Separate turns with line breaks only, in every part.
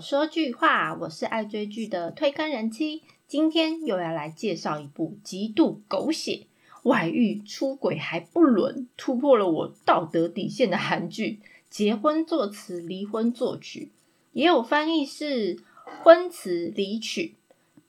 说句话，我是爱追剧的推坑人妻，今天又要来介绍一部极度狗血、外遇、出轨还不伦，突破了我道德底线的韩剧《结婚作词，离婚作曲》，也有翻译是《婚词离曲》。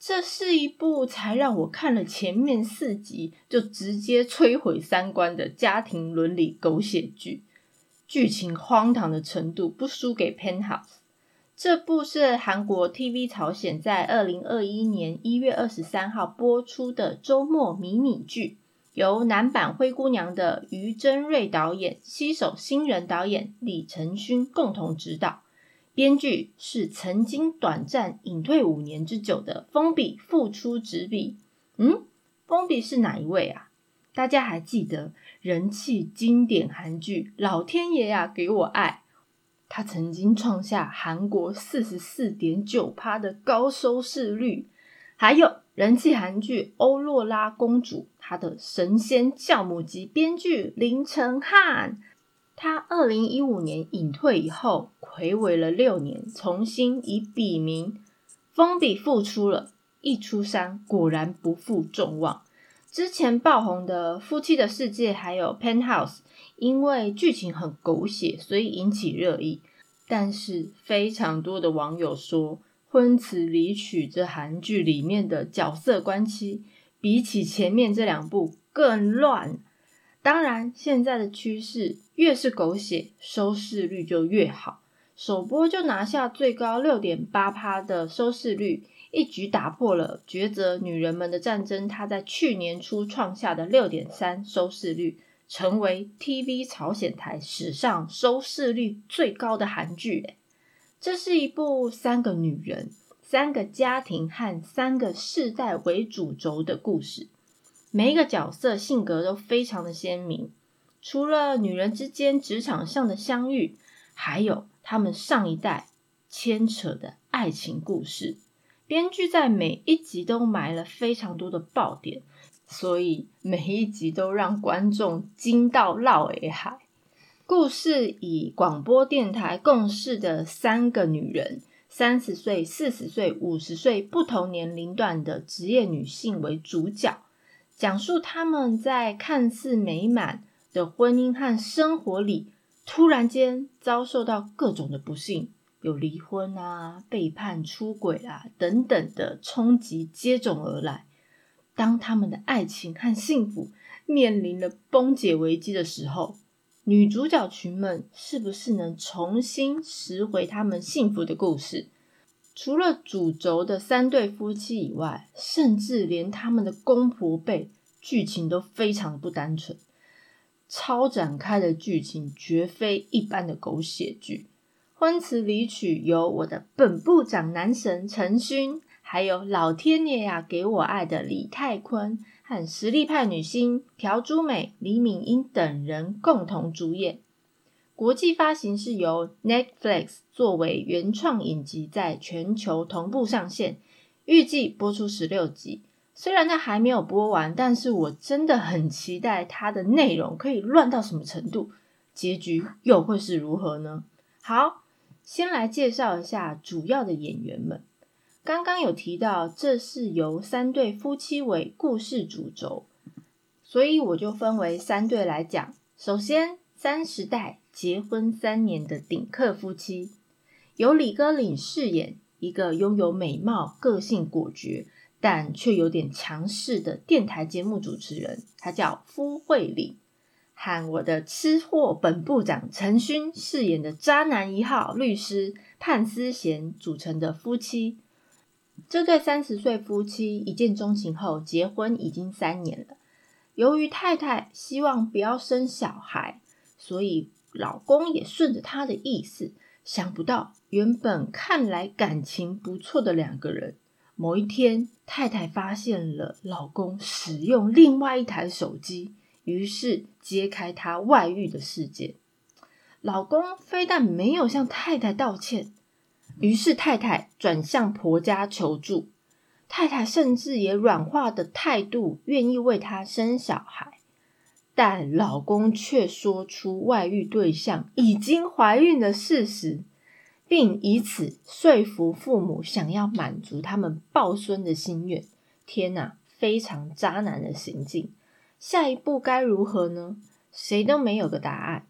这是一部才让我看了前面四集就直接摧毁三观的家庭伦理狗血剧，剧情荒唐的程度不输给《Penthouse》。这部是韩国 TV 朝鲜在二零二一年一月二十三号播出的周末迷你剧，由男版灰姑娘的于贞瑞导演、西手新人导演李承勋共同执导。编剧是曾经短暂隐退五年之久的封笔复出执笔。嗯，封笔是哪一位啊？大家还记得人气经典韩剧《老天爷呀给我爱》？他曾经创下韩国四十四点九趴的高收视率。还有人气韩剧《欧若拉公主》，她的神仙教母级编剧林承翰。他二零一五年隐退以后，回违了六年，重新以笔名封笔复出了。一出山，果然不负众望。之前爆红的《夫妻的世界》还有《Penthouse》，因为剧情很狗血，所以引起热议。但是非常多的网友说，《婚词离曲》这韩剧里面的角色关系，比起前面这两部更乱。当然，现在的趋势越是狗血，收视率就越好。首播就拿下最高六点八趴的收视率，一举打破了《抉择女人们的战争》她在去年初创下的六点三收视率，成为 TV 朝鲜台史上收视率最高的韩剧。这是一部三个女人、三个家庭和三个世代为主轴的故事。每一个角色性格都非常的鲜明，除了女人之间职场上的相遇，还有他们上一代牵扯的爱情故事。编剧在每一集都埋了非常多的爆点，所以每一集都让观众惊到落耳海。故事以广播电台共事的三个女人，三十岁、四十岁、五十岁不同年龄段的职业女性为主角。讲述她们在看似美满的婚姻和生活里，突然间遭受到各种的不幸，有离婚啊、背叛、出轨啊等等的冲击接踵而来。当他们的爱情和幸福面临了崩解危机的时候，女主角群们是不是能重新拾回他们幸福的故事？除了主轴的三对夫妻以外，甚至连他们的公婆辈剧情都非常不单纯，超展开的剧情绝非一般的狗血剧。婚词离曲由我的本部长男神陈勋，还有老天爷呀给我爱的李泰坤和实力派女星朴珠美、李敏英等人共同主演。国际发行是由 Netflix 作为原创影集，在全球同步上线，预计播出十六集。虽然它还没有播完，但是我真的很期待它的内容可以乱到什么程度，结局又会是如何呢？好，先来介绍一下主要的演员们。刚刚有提到，这是由三对夫妻为故事主轴，所以我就分为三对来讲。首先，三十代。结婚三年的顶客夫妻，由李歌领饰演一个拥有美貌、个性果决，但却有点强势的电台节目主持人，他叫夫慧玲，和我的吃货本部长陈勋饰演的渣男一号律师潘思贤组成的夫妻。这对三十岁夫妻一见钟情后结婚已经三年了，由于太太希望不要生小孩，所以。老公也顺着他的意思，想不到原本看来感情不错的两个人，某一天太太发现了老公使用另外一台手机，于是揭开他外遇的世界。老公非但没有向太太道歉，于是太太转向婆家求助，太太甚至也软化的态度，愿意为他生小孩。但老公却说出外遇对象已经怀孕的事实，并以此说服父母想要满足他们抱孙的心愿。天哪，非常渣男的行径！下一步该如何呢？谁都没有个答案。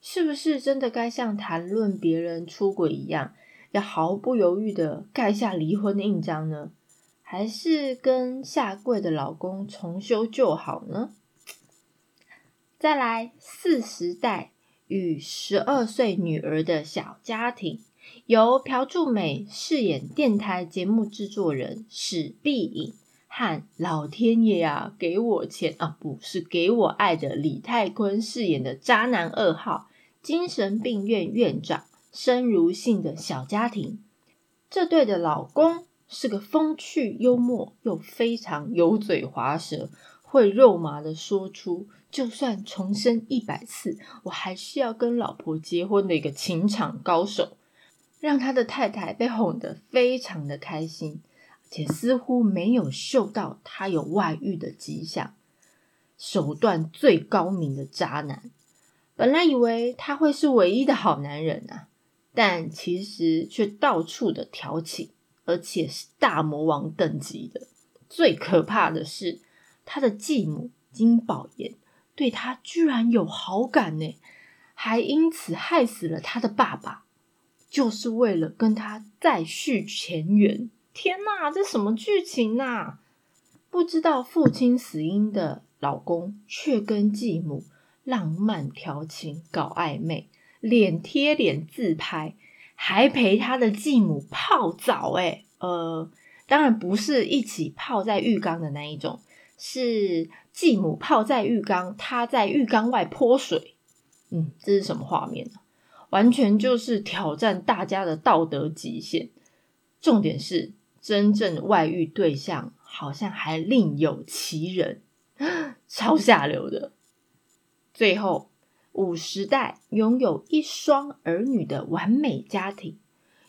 是不是真的该像谈论别人出轨一样，要毫不犹豫的盖下离婚的印章呢？还是跟下跪的老公重修旧好呢？再来，四十代与十二岁女儿的小家庭，由朴柱美饰演电台节目制作人史碧颖和老天爷啊给我钱啊，不是给我爱的李泰坤饰演的渣男二号精神病院院长生如性的小家庭，这对的老公。是个风趣幽默又非常油嘴滑舌、会肉麻的说出“就算重生一百次，我还是要跟老婆结婚”的一个情场高手，让他的太太被哄得非常的开心，且似乎没有嗅到他有外遇的迹象。手段最高明的渣男，本来以为他会是唯一的好男人啊，但其实却到处的调情。而且是大魔王等级的。最可怕的是，他的继母金宝妍对他居然有好感呢，还因此害死了他的爸爸，就是为了跟他再续前缘。天哪，这什么剧情呐？不知道父亲死因的老公，却跟继母浪漫调情、搞暧昧，脸贴脸自拍。还陪他的继母泡澡，诶呃，当然不是一起泡在浴缸的那一种，是继母泡在浴缸，他在浴缸外泼水。嗯，这是什么画面呢？完全就是挑战大家的道德极限。重点是，真正外遇对象好像还另有其人，超下流的。最后。五十代拥有一双儿女的完美家庭，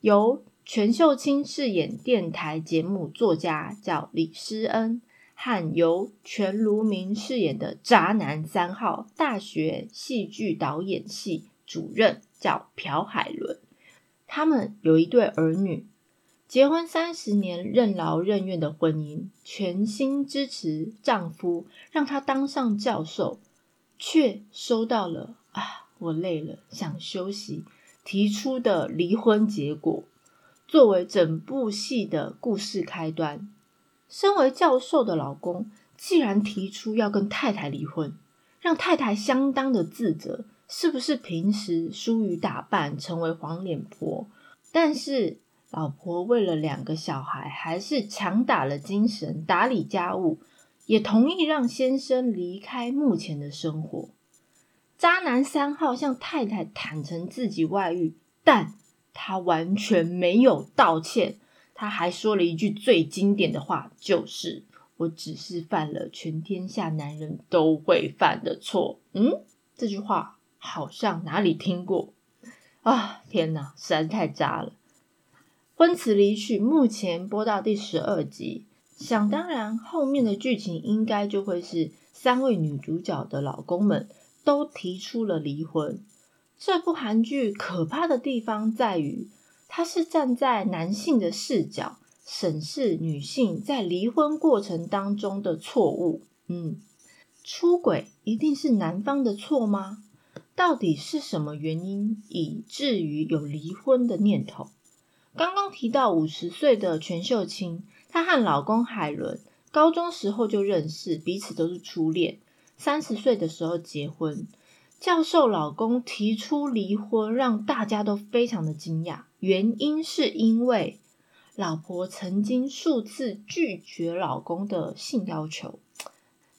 由全秀清饰演电台节目作家叫李诗恩，和由全卢明饰演的渣男三号大学戏剧导演系主任叫朴海伦。他们有一对儿女，结婚三十年任劳任怨的婚姻，全心支持丈夫让他当上教授。却收到了啊，我累了，想休息。提出的离婚结果，作为整部戏的故事开端。身为教授的老公，既然提出要跟太太离婚，让太太相当的自责，是不是平时疏于打扮，成为黄脸婆？但是老婆为了两个小孩，还是强打了精神打理家务。也同意让先生离开目前的生活。渣男三号向太太坦诚自己外遇，但他完全没有道歉。他还说了一句最经典的话，就是“我只是犯了全天下男人都会犯的错。”嗯，这句话好像哪里听过啊？天哪，实在是太渣了！婚词离曲，目前播到第十二集。想当然，后面的剧情应该就会是三位女主角的老公们都提出了离婚。这部韩剧可怕的地方在于，它是站在男性的视角审视女性在离婚过程当中的错误。嗯，出轨一定是男方的错吗？到底是什么原因以至于有离婚的念头？刚刚提到五十岁的全秀清。她和老公海伦高中时候就认识，彼此都是初恋。三十岁的时候结婚，教授老公提出离婚，让大家都非常的惊讶。原因是因为老婆曾经数次拒绝老公的性要求。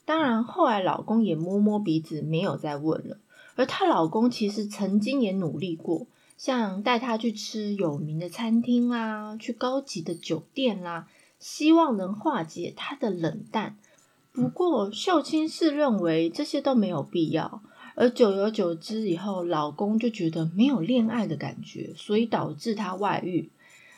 当然，后来老公也摸摸鼻子，没有再问了。而她老公其实曾经也努力过，像带她去吃有名的餐厅啦，去高级的酒店啦。希望能化解他的冷淡，不过秀清是认为这些都没有必要，而久而久之以后，老公就觉得没有恋爱的感觉，所以导致他外遇。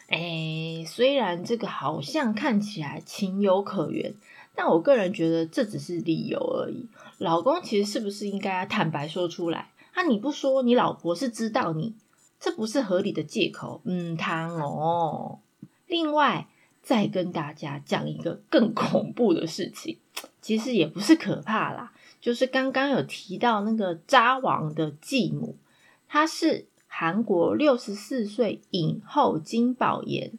哎，虽然这个好像看起来情有可原，但我个人觉得这只是理由而已。老公其实是不是应该坦白说出来？啊，你不说，你老婆是知道你这不是合理的借口。嗯，汤哦。另外，再跟大家讲一个更恐怖的事情，其实也不是可怕啦，就是刚刚有提到那个渣王的继母，她是韩国六十四岁影后金宝妍，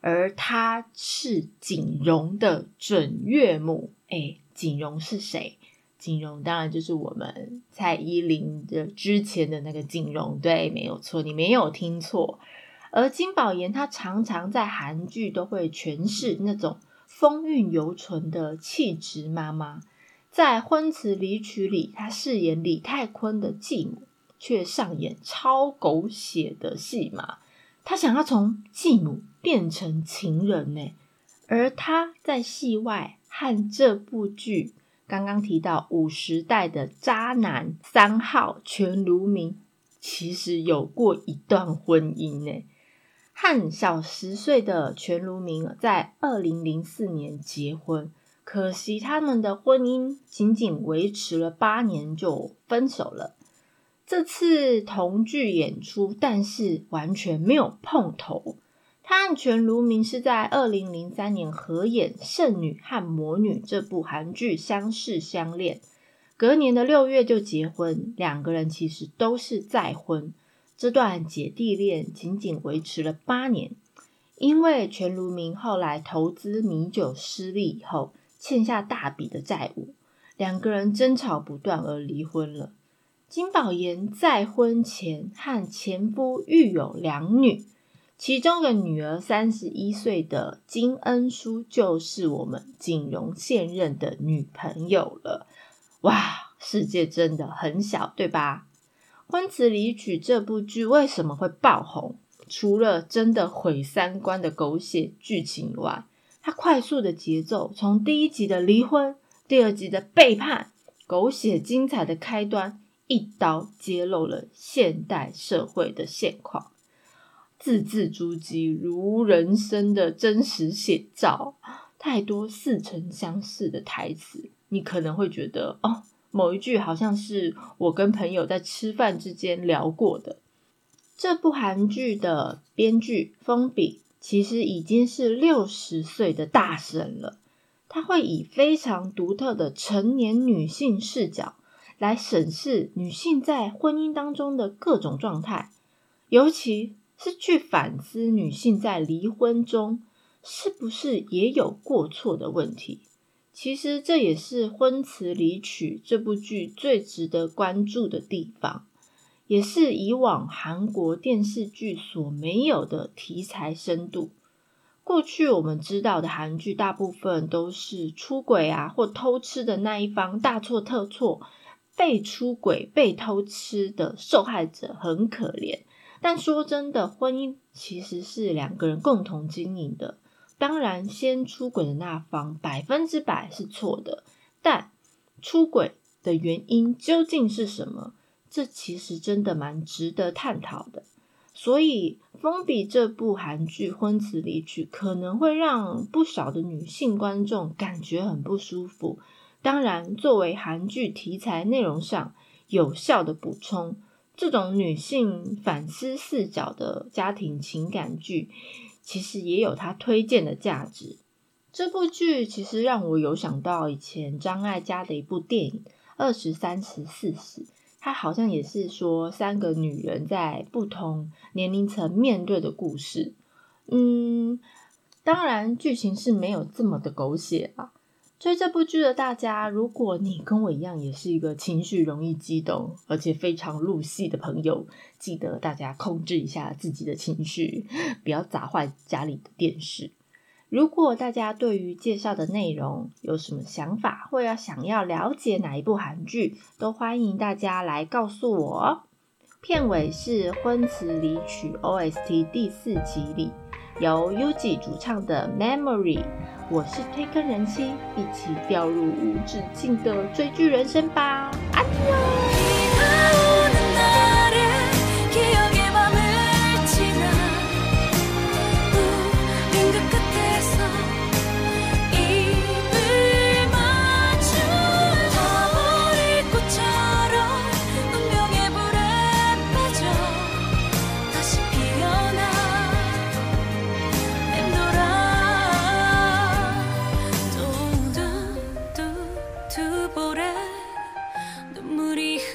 而她是景荣的准岳母。哎，景荣是谁？金荣当然就是我们蔡依林的之前的那个金荣，对，没有错，你没有听错。而金宝妍她常常在韩剧都会诠释那种风韵犹存的气质妈妈，在《婚词离曲》里，她饰演李泰坤的继母，却上演超狗血的戏码。她想要从继母变成情人呢，而她在戏外和这部剧刚刚提到五十代的渣男三号全卢明，其实有过一段婚姻呢。和小十岁的全如明在二零零四年结婚，可惜他们的婚姻仅仅维持了八年就分手了。这次同剧演出，但是完全没有碰头。他和全如明是在二零零三年合演《圣女和魔女》这部韩剧相识相恋，隔年的六月就结婚。两个人其实都是再婚。这段姐弟恋仅仅维持了八年，因为全如明后来投资米酒失利以后，欠下大笔的债务，两个人争吵不断而离婚了。金宝妍再婚前和前夫育有两女，其中的女儿三十一岁的金恩淑就是我们景荣现任的女朋友了。哇，世界真的很小，对吧？《婚词离曲》这部剧为什么会爆红？除了真的毁三观的狗血剧情外，它快速的节奏，从第一集的离婚，第二集的背叛，狗血精彩的开端，一刀揭露了现代社会的现况，字字珠玑，如人生的真实写照。太多似曾相识的台词，你可能会觉得哦。某一句好像是我跟朋友在吃饭之间聊过的。这部韩剧的编剧封笔其实已经是六十岁的大神了，他会以非常独特的成年女性视角来审视女性在婚姻当中的各种状态，尤其是去反思女性在离婚中是不是也有过错的问题。其实这也是《婚词离曲》这部剧最值得关注的地方，也是以往韩国电视剧所没有的题材深度。过去我们知道的韩剧，大部分都是出轨啊或偷吃的那一方大错特错，被出轨、被偷吃的受害者很可怜。但说真的，婚姻其实是两个人共同经营的。当然，先出轨的那方百分之百是错的，但出轨的原因究竟是什么？这其实真的蛮值得探讨的。所以，封笔这部韩剧《婚词离曲》可能会让不少的女性观众感觉很不舒服。当然，作为韩剧题材内容上有效的补充，这种女性反思视角的家庭情感剧。其实也有它推荐的价值。这部剧其实让我有想到以前张艾嘉的一部电影《二十三十四十》，它好像也是说三个女人在不同年龄层面对的故事。嗯，当然剧情是没有这么的狗血啊。追这部剧的大家，如果你跟我一样也是一个情绪容易激动，而且非常入戏的朋友，记得大家控制一下自己的情绪，不要砸坏家里的电视。如果大家对于介绍的内容有什么想法，或要想要了解哪一部韩剧，都欢迎大家来告诉我。片尾是《婚词离曲》OST 第四集里由 Uji 主唱的《Memory》。我是推坑人妻，一起掉入无止境的追剧人生吧！安妞。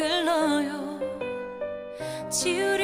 흘러요? 지우려